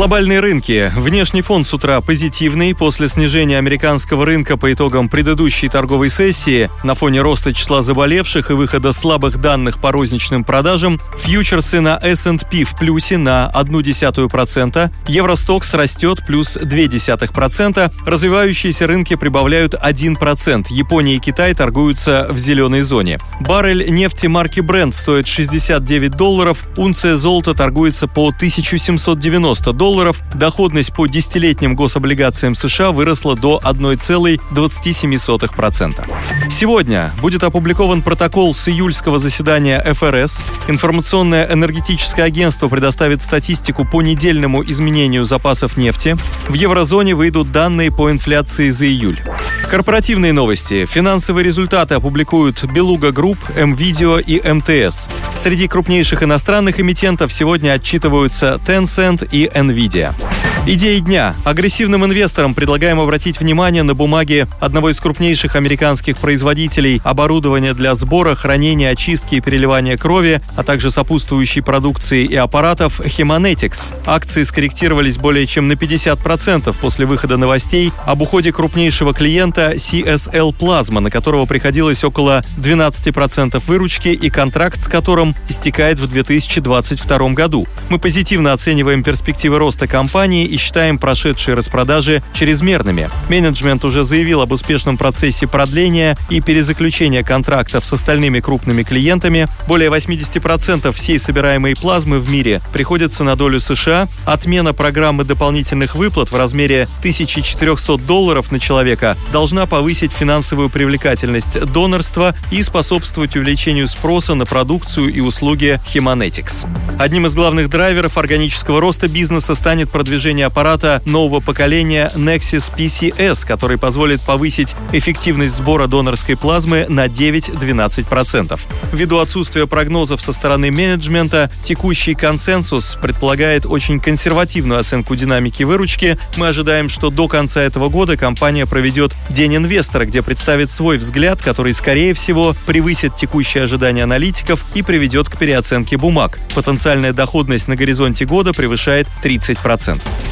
Глобальные рынки. Внешний фон с утра позитивный. После снижения американского рынка по итогам предыдущей торговой сессии на фоне роста числа заболевших и выхода слабых данных по розничным продажам фьючерсы на S&P в плюсе на 0,1%, Евростокс растет плюс 0,2%, развивающиеся рынки прибавляют 1%, Япония и Китай торгуются в зеленой зоне. Баррель нефти марки Brent стоит 69 долларов, унция золота торгуется по 1790 долларов, доходность по десятилетним гособлигациям США выросла до 1,27%. Сегодня будет опубликован протокол с июльского заседания ФРС. Информационное энергетическое агентство предоставит статистику по недельному изменению запасов нефти. В еврозоне выйдут данные по инфляции за июль. Корпоративные новости. Финансовые результаты опубликуют Белуга Групп, МВидео и МТС. Среди крупнейших иностранных эмитентов сегодня отчитываются Tencent и NVIDIA. Идеи дня. Агрессивным инвесторам предлагаем обратить внимание на бумаги одного из крупнейших американских производителей оборудования для сбора, хранения, очистки и переливания крови, а также сопутствующей продукции и аппаратов Humanetics. Акции скорректировались более чем на 50% после выхода новостей об уходе крупнейшего клиента CSL Plasma, на которого приходилось около 12% выручки и контракт с которым истекает в 2022 году. Мы позитивно оцениваем перспективы роста компании и считаем прошедшие распродажи чрезмерными. Менеджмент уже заявил об успешном процессе продления и перезаключения контрактов с остальными крупными клиентами. Более 80% всей собираемой плазмы в мире приходится на долю США. Отмена программы дополнительных выплат в размере 1400 долларов на человека должна повысить финансовую привлекательность донорства и способствовать увеличению спроса на продукцию и услуги Humanetics. Одним из главных драйверов органического роста бизнеса станет продвижение внедрение аппарата нового поколения Nexus PCS, который позволит повысить эффективность сбора донорской плазмы на 9-12%. Ввиду отсутствия прогнозов со стороны менеджмента, текущий консенсус предполагает очень консервативную оценку динамики выручки. Мы ожидаем, что до конца этого года компания проведет День инвестора, где представит свой взгляд, который, скорее всего, превысит текущие ожидания аналитиков и приведет к переоценке бумаг. Потенциальная доходность на горизонте года превышает 30%.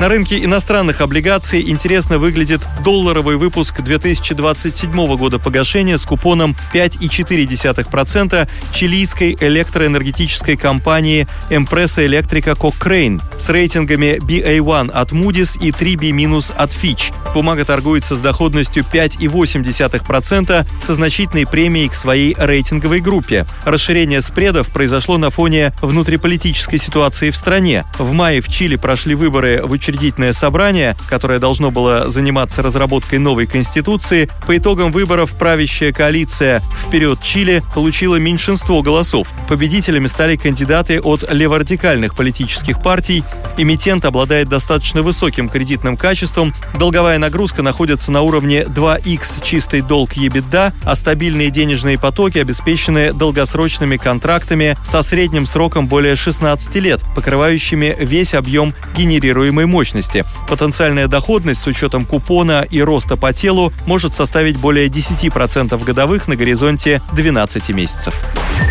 На рынке иностранных облигаций интересно выглядит долларовый выпуск 2027 года погашения с купоном 5,4% чилийской электроэнергетической компании Empresa Electrica Cochrane с рейтингами BA1 от Moody's и 3B- от Fitch. Бумага торгуется с доходностью 5,8% со значительной премией к своей рейтинговой группе. Расширение спредов произошло на фоне внутриполитической ситуации в стране. В мае в Чили прошли выборы в учредительное собрание, которое должно было заниматься разработкой новой конституции, по итогам выборов правящая коалиция «Вперед Чили» получила меньшинство голосов. Победителями стали кандидаты от леворадикальных политических партий. Эмитент обладает достаточно высоким кредитным качеством, долговая нагрузка находится на уровне 2х чистый долг EBITDA, а стабильные денежные потоки обеспечены долгосрочными контрактами со средним сроком более 16 лет, покрывающими весь объем генерируемой мощности. Потенциальная доходность с учетом купона и роста по телу может составить более 10% годовых на горизонте 12 месяцев.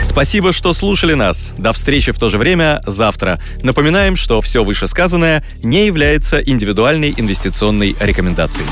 Спасибо, что слушали нас. До встречи в то же время завтра. Напоминаем, что все вышесказанное не является индивидуальной инвестиционной рекомендацией.